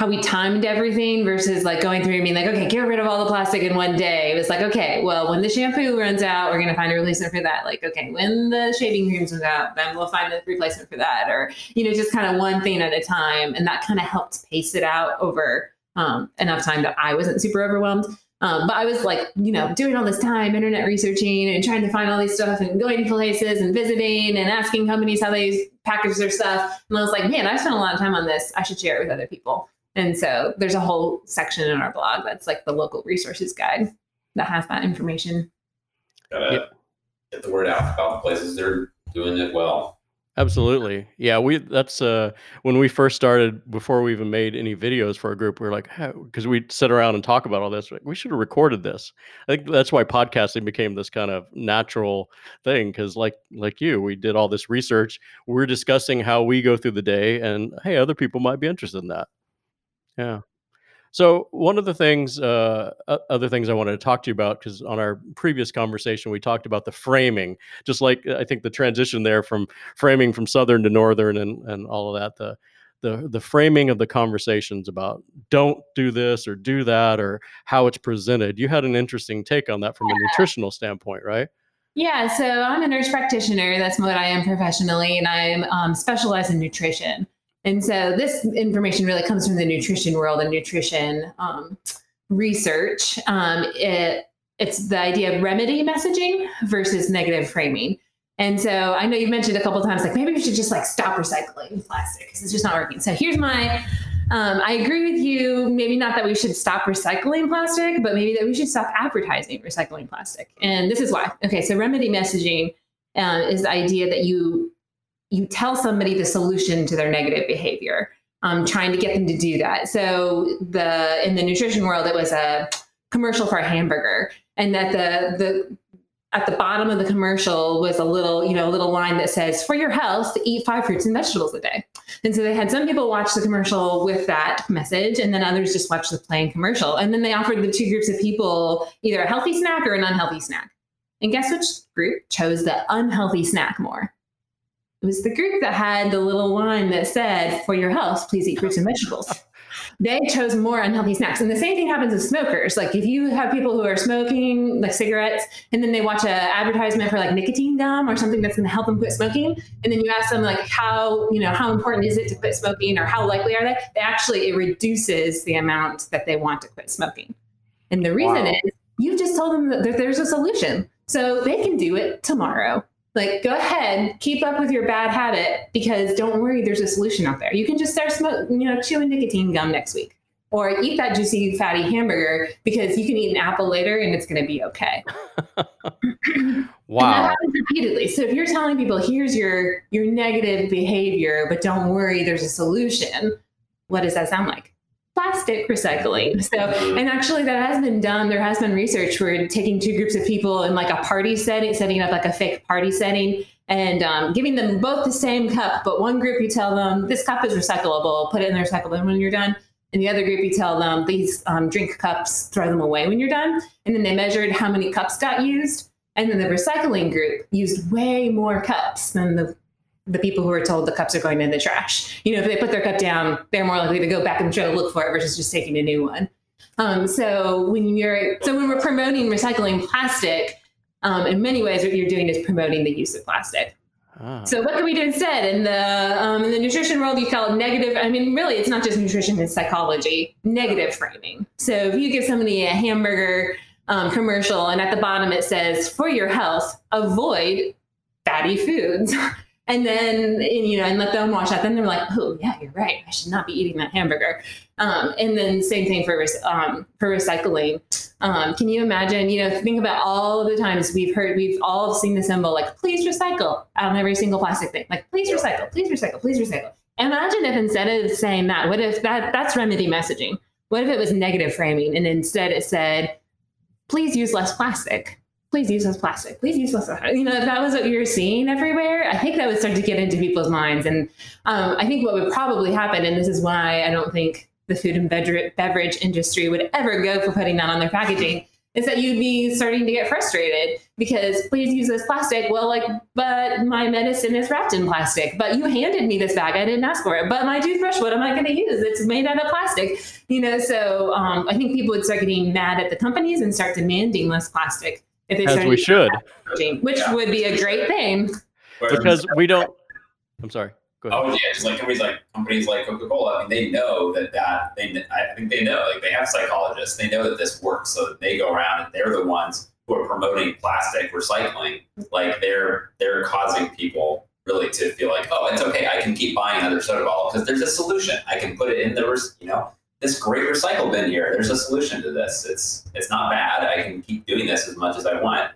how we timed everything versus like going through and being like, okay, get rid of all the plastic in one day. It was like, okay, well, when the shampoo runs out, we're gonna find a replacement for that. Like, okay, when the shaving creams runs out, then we'll find a replacement for that. Or you know, just kind of one thing at a time, and that kind of helped pace it out over um, enough time that I wasn't super overwhelmed. Um, but I was like, you know, doing all this time, internet researching and trying to find all these stuff and going places and visiting and asking companies how they package their stuff. And I was like, man, I spent a lot of time on this. I should share it with other people. And so there's a whole section in our blog that's like the local resources guide that has that information. Gotta Yeah. get the word out about the places they're doing it well. Absolutely. Yeah, we that's uh when we first started before we even made any videos for our group, we were like, because we'd sit around and talk about all this, like, we should have recorded this. I think that's why podcasting became this kind of natural thing. Cause like like you, we did all this research. We're discussing how we go through the day and hey, other people might be interested in that. Yeah. So one of the things, uh, o- other things I wanted to talk to you about, because on our previous conversation we talked about the framing, just like I think the transition there from framing from southern to northern and and all of that, the the the framing of the conversations about don't do this or do that or how it's presented. You had an interesting take on that from a nutritional standpoint, right? Yeah, so I'm a nurse practitioner. That's what I am professionally, and I'm um, specialized in nutrition. And so this information really comes from the nutrition world and nutrition um, research. Um, it, it's the idea of remedy messaging versus negative framing. And so I know you've mentioned a couple times, like maybe we should just like stop recycling plastic because it's just not working. So here's my, um, I agree with you. Maybe not that we should stop recycling plastic, but maybe that we should stop advertising recycling plastic. And this is why. Okay, so remedy messaging uh, is the idea that you you tell somebody the solution to their negative behavior, um, trying to get them to do that. So the in the nutrition world, it was a commercial for a hamburger, and that the the at the bottom of the commercial was a little, you know, a little line that says, "For your health, eat five fruits and vegetables a day." And so they had some people watch the commercial with that message, and then others just watch the plain commercial. And then they offered the two groups of people either a healthy snack or an unhealthy snack. And guess which group chose the unhealthy snack more? It was the group that had the little line that said, "For your health, please eat fruits and vegetables." they chose more unhealthy snacks. And the same thing happens with smokers. Like if you have people who are smoking like cigarettes and then they watch an advertisement for like nicotine gum or something that's going to help them quit smoking, and then you ask them like how, you know, how important is it to quit smoking or how likely are they? They actually it reduces the amount that they want to quit smoking. And the reason Wow. is you just told them that there's a solution. So they can do it tomorrow. Like, go ahead, keep up with your bad habit because don't worry, there's a solution out there. You can just start smoking, you know, chewing nicotine gum next week, or eat that juicy, fatty hamburger because you can eat an apple later and it's going to be okay. And that Wow. happens repeatedly. So if you're telling people, here's your your negative behavior, but don't worry, there's a solution. What does that sound like? Plastic recycling. So, and actually, that has been done. There has been research where taking two groups of people in like a party setting, setting up like a fake party setting, and um, giving them both the same cup. But one group, you tell them this cup is recyclable, put it in the recycle bin when you're done. And the other group, you tell them these um, drink cups, throw them away when you're done. And then they measured how many cups got used. And then the recycling group used way more cups than the the people who are told the cups are going in the trash. You know, if they put their cup down, they're more likely to go back and try to look for it versus just taking a new one. Um, so when you're so when we're promoting recycling plastic, um, in many ways, what you're doing is promoting the use of plastic. Ah. So what can we do instead? In the um, in the nutrition world, you call it negative. I mean, really, it's not just nutrition; it's psychology. Negative framing. So if you give somebody a hamburger um, commercial, and at the bottom it says, "For your health, avoid fatty foods," and then and, you know, and let them watch that, then they're like, "Oh yeah, you're right. I should not be eating that hamburger." Um, and then same thing for um, for recycling. Um, can you imagine? You know, think about all of the times we've heard, we've all seen the symbol like "please recycle" on every single plastic thing. Like "please recycle, please recycle, please recycle." Imagine if instead of saying that, what if that that's remedy messaging? What if it was negative framing and instead it said, "Please use less plastic." Please use less plastic. Please use less. You know, if that was what you were seeing everywhere, I think that would start to get into people's minds. And um, I think what would probably happen, and this is why I don't think the food and beverage industry would ever go for putting that on their packaging is that you'd be starting to get frustrated because please use this plastic. Well, like, but my medicine is wrapped in plastic. But you handed me this bag. I didn't ask for it. But my toothbrush, what am I going to use? It's made out of plastic. You know, so um, I think people would start getting mad at the companies and start demanding less plastic As started we should, which Yeah. would be a great thing. Whereas- because we don't. I'm sorry. Go ahead. Oh yeah, just like companies like companies like Coca Cola. I mean, they know that that they. I think they know. Like they have psychologists. They know that this works, so that they go around and they're the ones who are promoting plastic recycling. Like they're they're causing people really to feel like, oh, it's okay. I can keep buying another soda bottle because there's a solution. I can put it in the you know this great recycle bin here. There's a solution to this. It's it's not bad. I can keep doing this as much as I want.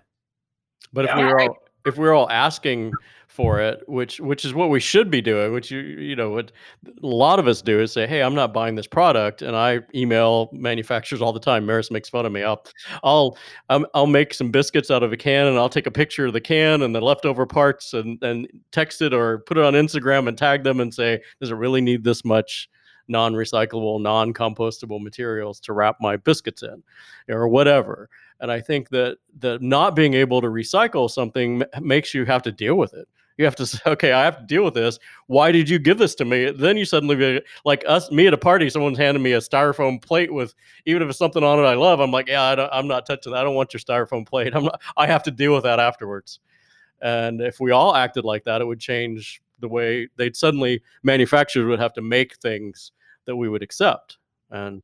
But if we were all if we we're all asking for it, which which is what we should be doing, which you you know what a lot of us do is say, hey, I'm not buying this product, and I email manufacturers all the time. Maris makes fun of me. I'll I'll um, I'll make some biscuits out of a can, and I'll take a picture of the can and the leftover parts, and and text it or put it on Instagram and tag them and say, does it really need this much? Non-recyclable non-compostable materials to wrap my biscuits in or whatever. And i think that the not being able to recycle something m- makes you have to deal with it. You have to say okay i have to deal with this. Why did you give this to me? Then you suddenly be like us me at a party someone's handing me a styrofoam plate with even if it's something on it i love i'm like yeah I don't, i'm not touching that. I don't want your styrofoam plate. I'm not i have to deal with that afterwards. And if we all acted like that it would change the way they'd suddenly manufacturers would have to make things that we would accept. And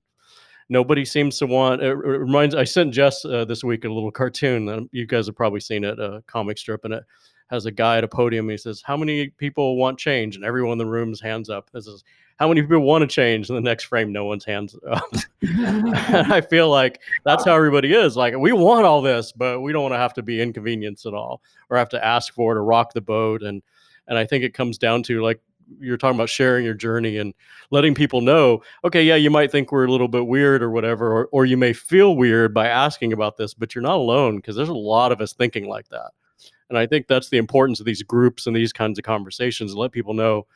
nobody seems to want it reminds i sent jess uh, this week a little cartoon you guys have probably seen it a comic strip and it has a guy at a podium he says how many people want change? And everyone in the room's hands up. This is how many people want to change? In the next frame no one's hands up. And i feel like that's how everybody is. Like we want all this but we don't want to have to be inconvenienced at all or have to ask for it or rock the boat. And and i think it comes down to like you're talking about sharing your journey and letting people know okay yeah you might think we're a little bit weird or whatever or, or you may feel weird by asking about this but you're not alone because there's a lot of us thinking like that. And i think that's the importance of these groups and these kinds of conversations let people know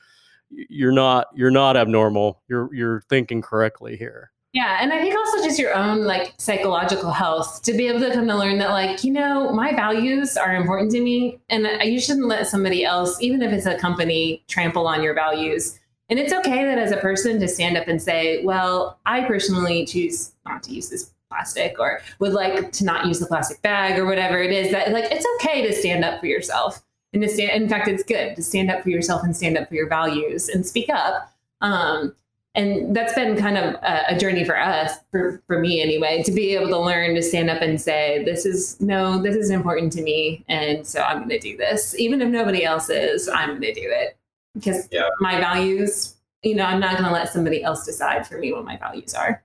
you're not you're not abnormal. You're you're thinking correctly here Yeah, and I think also just your own like psychological health to be able to come to learn that like you know my values are important to me, and you shouldn't let somebody else, even if it's a company, trample on your values. And it's okay that as a person to stand up and say, well, I personally choose not to use this plastic or would like to not use the plastic bag or whatever it is that like it's okay to stand up for yourself and to stand in fact it's good to stand up for yourself and stand up for your values and speak up um, and that's been kind of a, a journey for us for, for me anyway to be able to learn to stand up and say this is no this is important to me and so i'm going to do this. Even if nobody else is i'm going to do it. Because Yeah. my values you know i'm not going to let somebody else decide for me what my values are.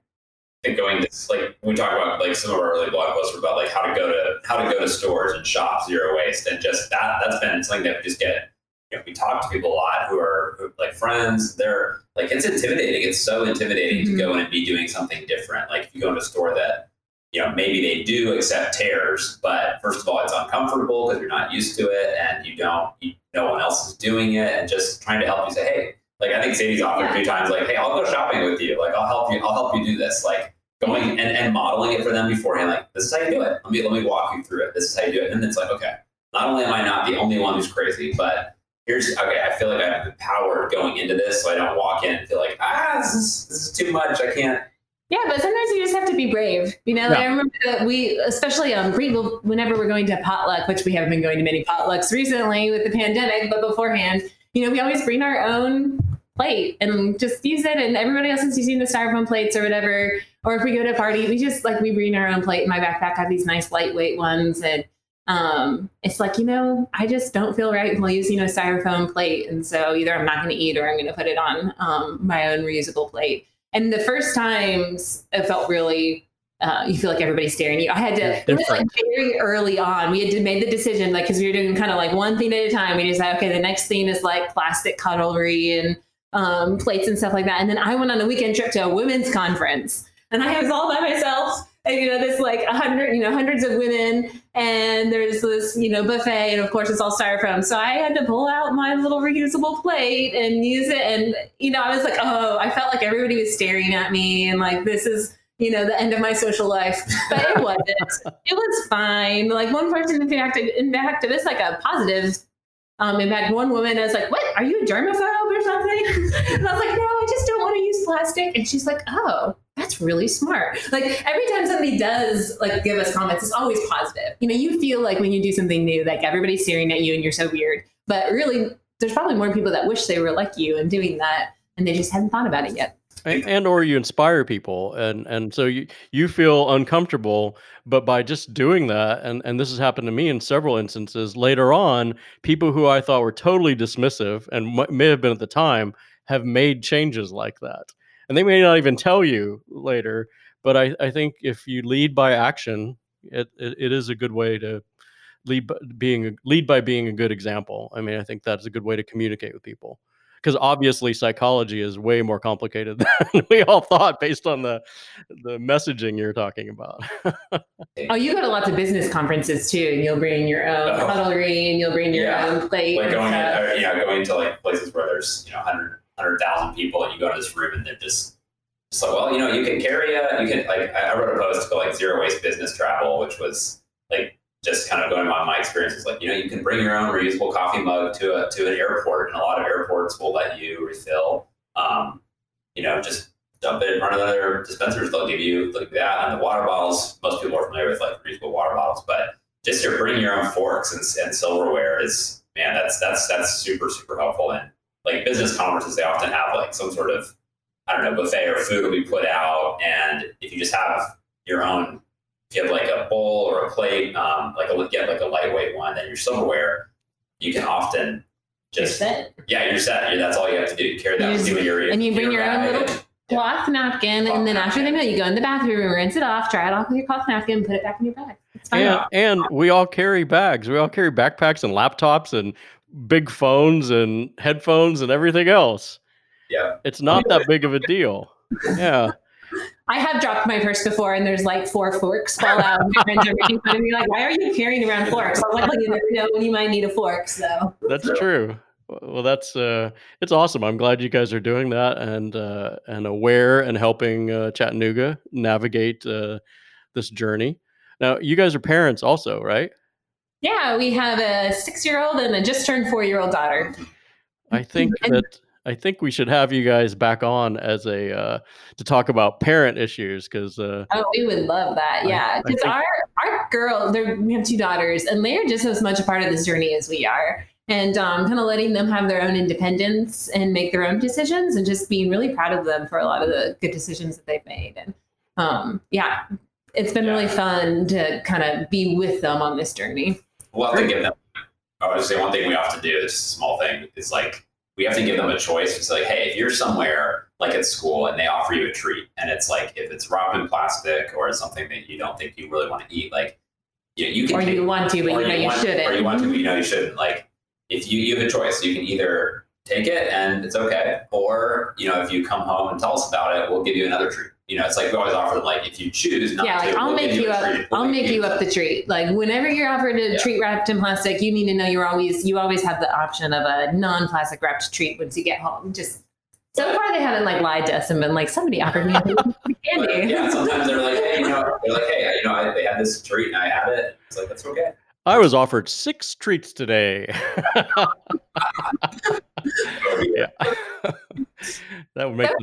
I think going to like we talk about like some of our early blog posts were about like how to go to how to go to stores and shop zero waste and just that that's been something that we just get you know we talk to people a lot who are who, like friends they're like it's intimidating it's so intimidating Mhm. to go in and be doing something different like if you go into a store that you know maybe they do accept tears but first of all it's uncomfortable because you're not used to it and you don't you, no one else is doing it and just trying to help you say hey like I think Sadie's offered a few times, like, hey, I'll go shopping with you. Like, I'll help you. I'll help you do this. Like, going and, and modeling it for them beforehand. Like, this is how you do it. Let me let me walk you through it. This is how you do it. And it's like, okay, not only am I not the only one who's crazy, but here's okay. I feel like I have the power going into this, so I don't walk in and feel like, ah, this is this is too much. I can't. Yeah, but sometimes you just have to be brave. You know, like Yeah. I remember that we, especially on pre, whenever we're going to potluck, which we haven't been going to many potlucks recently with the pandemic, but beforehand, you know, we always bring our own plate and just use it, and everybody else is using the styrofoam plates or whatever. Or if we go to a party, we just like we bring our own plate. In my backpack, I have these nice lightweight ones, and um, it's like you know, I just don't feel right while using a styrofoam plate, and so either I'm not going to eat or I'm going to put it on um, my own reusable plate. And the first times it felt really, uh, you feel like everybody's staring at you. I had to, Yeah, it was like very early on. We had to made the decision, like, because we were doing kind of like one thing at a time. We decided, okay, the next thing is like plastic cutlery and um, plates and stuff like that. And then I went on a weekend trip to a women's conference and I was all by myself. And, you know, there's like a hundred, you know, hundreds of women, and there's this, you know, buffet, and of course it's all styrofoam. So I had to pull out my little reusable plate and use it. And, you know, I was like, oh, I felt like everybody was staring at me, and like this is, you know, the end of my social life. But it wasn't. it was fine. Like one person, in fact, in fact, it was like a positive um, in fact, one woman was like, "What? Are you a germaphobe or something?" and I was like, "No, I just don't want to use plastic." And she's like, "Oh, that's really smart." Like every time somebody does like give us comments, it's always positive. You know, you feel like when you do something new, like everybody's staring at you and you're so weird. But really, there's probably more people that wish they were like you and doing that, and they just hadn't thought about it yet. and, and or you inspire people and and so you you feel uncomfortable but by just doing that and and this has happened to me in several instances later on people who i thought were totally dismissive and may have been at the time have made changes like that and they may not even tell you later. But I, I think if you lead by action, it, it, it is a good way to lead by being a, lead by being a good example. I mean, I think that's a good way to communicate with people because obviously psychology is way more complicated than we all thought based on the the messaging you're talking about. oh, you go to lots of business conferences too, and you'll bring your own oh. cutlery and you'll bring your yeah. own plate. Like going, in, or, you going to like places where there's you know 100 100,000 people, and you go to this room and they're just so well, you know, you can carry a, you can like I wrote a post called like zero waste business travel, which was like just kind of going on my experiences, like you know, you can bring your own reusable coffee mug to a to an airport, and a lot of airports will let you refill. Um, you know, just dump it in front of their dispensers. They'll give you like that, and the water bottles. Most people are familiar with like reusable water bottles, but just to bring your own forks and, and silverware is man, that's that's that's super super helpful. And like business conferences, they often have like some sort of I don't know buffet or food will be put out, and if you just have your own if you have like a bowl or a plate, um, like a get like a lightweight one, then your silverware, you can often just you're yeah, you're set. That's all you have to do. You carry that with you your and you bring your, your own little and, cloth yeah. napkin, cloth and then napkin. after the meal, you go in the bathroom, rinse it off, dry it off with your cloth napkin, put it back in your bag. And, and we all carry bags. We all carry backpacks and laptops and big phones and headphones and everything else. Yeah, it's not that big of a deal. Yeah. I have dropped my purse before, and there's like four forks fall out. My friends are making fun of me, like, "Why are you carrying around forks?" I'm like, well, "You never know when you might need a fork." So that's true. Well, that's uh, it's awesome. I'm glad you guys are doing that and uh, and aware and helping uh, Chattanooga navigate uh, this journey. Now, you guys are parents, also, right? Yeah, we have a six year old and a just turned four year old daughter. I think that I think we should have you guys back on as a uh, to talk about parent issues because uh, oh, we would love that. Yeah, because our our girl, we have two daughters, and they're just as much a part of this journey as we are, and um, kind of letting them have their own independence and make their own decisions, and just being really proud of them for a lot of the good decisions that they've made. And um, yeah, it's been yeah. really fun to kind of be with them on this journey. We'll have to give them. I would say one thing we have to do. It's a small thing. Is like we have to give them a choice. It's like, hey, if you're somewhere like at school and they offer you a treat, and it's like if it's wrapped in plastic or it's something that you don't think you really want to eat, like you, know, you can or take, you want to, but you know you, want, shouldn't, or you want to, but you know you shouldn't. Like if you you have a choice, you can either take it and it's okay, or you know if you come home and tell us about it, we'll give you another treat you know, it's like we always offer them like if you choose not yeah, like to, I'll we'll make you, up. We'll I'll make you up the treat. Like whenever you're offered a yeah. treat wrapped in plastic, you need to know you're always you always have the option of a non-plastic wrapped treat once you get home. Just so far they haven't like lied to us and been like somebody offered me candy. Yeah, sometimes they're like, hey, you know, they're like, hey, you know, I, they had this treat and I had it. It's like that's okay. I was offered six treats today. yeah. that would make them...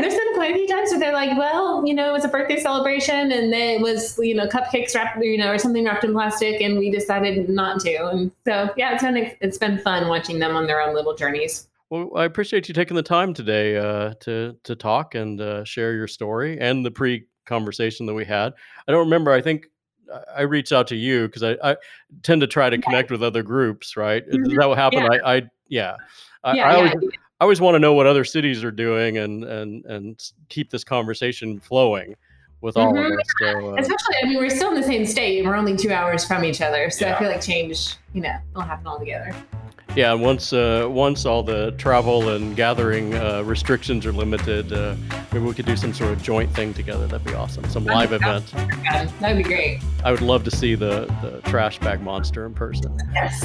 There's been quite a few times where they're like, well, you know, it was a birthday celebration and then it was, you know, cupcakes wrapped, you know, or something wrapped in plastic and we decided not to. And so, yeah, it's been, it's been fun watching them on their own little journeys. Well, I appreciate you taking the time today uh, to to talk and uh, share your story and the pre conversation that we had. I don't remember. I think I reached out to you because I, I, tend to try to connect with other groups, right? Mm-hmm. Is that what happened? Yeah. I, I yeah. I, yeah, I always, yeah. I always want to know what other cities are doing and and and keep this conversation flowing with all mm-hmm. of us. So, uh, Especially, I mean, we're still in the same state. We're only two hours from each other, so I feel like change, you know, will happen all together. Yeah, once uh, once all the travel and gathering uh, restrictions are limited, uh, maybe we could do some sort of joint thing together. That'd be awesome. Some live event. That'd be great. I would love to see the the trash bag monster in person. Yes.